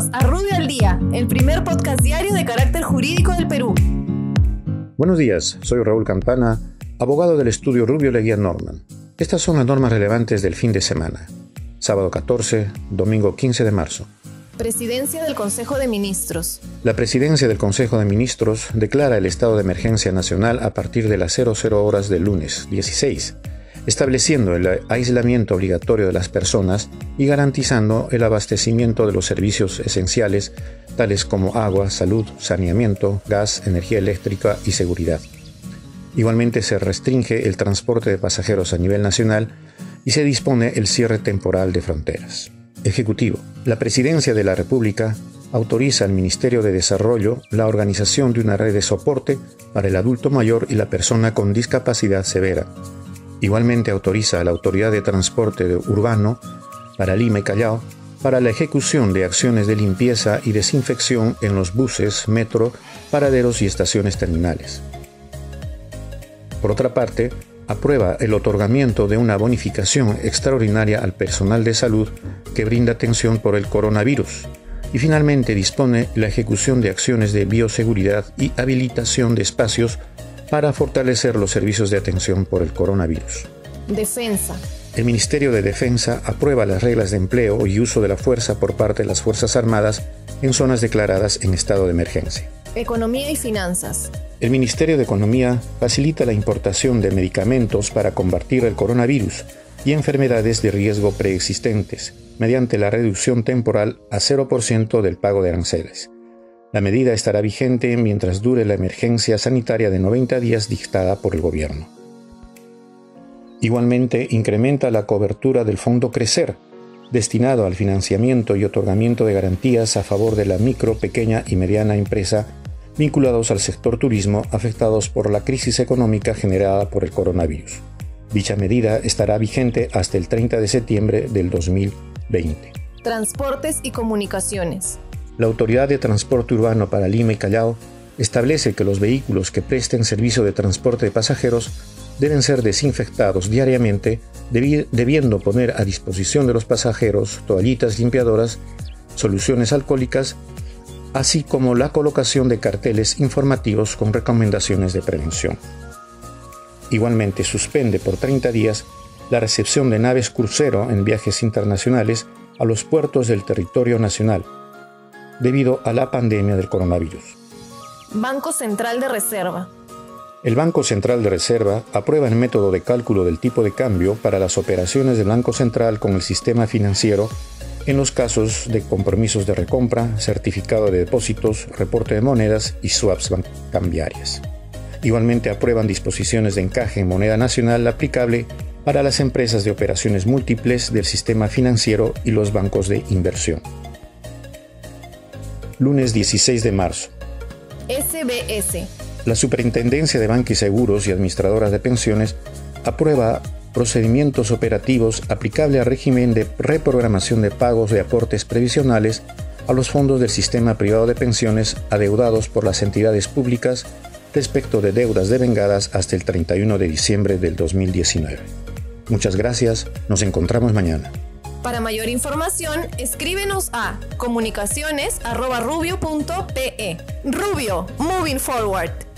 Bienvenidos a Rubio al Día, el primer podcast diario de carácter jurídico del Perú. Buenos días, soy Raúl Campana, abogado del estudio Rubio Leguía Norman. Estas son las normas relevantes del fin de semana. Sábado 14, domingo 15 de marzo. Presidencia del Consejo de Ministros. La Presidencia del Consejo de Ministros declara el estado de emergencia nacional a partir de las 00 horas del lunes 16 estableciendo el aislamiento obligatorio de las personas y garantizando el abastecimiento de los servicios esenciales tales como agua, salud, saneamiento, gas, energía eléctrica y seguridad. Igualmente se restringe el transporte de pasajeros a nivel nacional y se dispone el cierre temporal de fronteras. Ejecutivo. La Presidencia de la República autoriza al Ministerio de Desarrollo la organización de una red de soporte para el adulto mayor y la persona con discapacidad severa Igualmente autoriza a la Autoridad de Transporte Urbano para Lima y Callao para la ejecución de acciones de limpieza y desinfección en los buses, metro, paraderos y estaciones terminales. Por otra parte, aprueba el otorgamiento de una bonificación extraordinaria al personal de salud que brinda atención por el coronavirus. Y finalmente dispone la ejecución de acciones de bioseguridad y habilitación de espacios para fortalecer los servicios de atención por el coronavirus. Defensa. El Ministerio de Defensa aprueba las reglas de empleo y uso de la fuerza por parte de las Fuerzas Armadas en zonas declaradas en estado de emergencia. Economía y finanzas. El Ministerio de Economía facilita la importación de medicamentos para combatir el coronavirus y enfermedades de riesgo preexistentes, mediante la reducción temporal a 0% del pago de aranceles. La medida estará vigente mientras dure la emergencia sanitaria de 90 días dictada por el gobierno. Igualmente, incrementa la cobertura del Fondo Crecer, destinado al financiamiento y otorgamiento de garantías a favor de la micro, pequeña y mediana empresa vinculados al sector turismo afectados por la crisis económica generada por el coronavirus. Dicha medida estará vigente hasta el 30 de septiembre del 2020. Transportes y comunicaciones. La Autoridad de Transporte Urbano para Lima y Callao establece que los vehículos que presten servicio de transporte de pasajeros deben ser desinfectados diariamente, debiendo poner a disposición de los pasajeros toallitas limpiadoras, soluciones alcohólicas, así como la colocación de carteles informativos con recomendaciones de prevención. Igualmente suspende por 30 días la recepción de naves crucero en viajes internacionales a los puertos del territorio nacional, debido a la pandemia del coronavirus. Banco Central de Reserva. El Banco Central de Reserva aprueba el método de cálculo del tipo de cambio para las operaciones del Banco Central con el sistema financiero en los casos de compromisos de recompra, certificado de depósitos, reporte de monedas y swaps cambiarias. Igualmente aprueban disposiciones de encaje en moneda nacional aplicable para las empresas de operaciones múltiples del sistema financiero y los bancos de inversión lunes 16 de marzo. SBS. La Superintendencia de Banca y Seguros y Administradoras de Pensiones aprueba procedimientos operativos aplicables al régimen de reprogramación de pagos de aportes previsionales a los fondos del sistema privado de pensiones adeudados por las entidades públicas respecto de deudas devengadas hasta el 31 de diciembre del 2019. Muchas gracias, nos encontramos mañana. Para mayor información, escríbenos a comunicaciones.rubio.pe. Rubio, moving forward.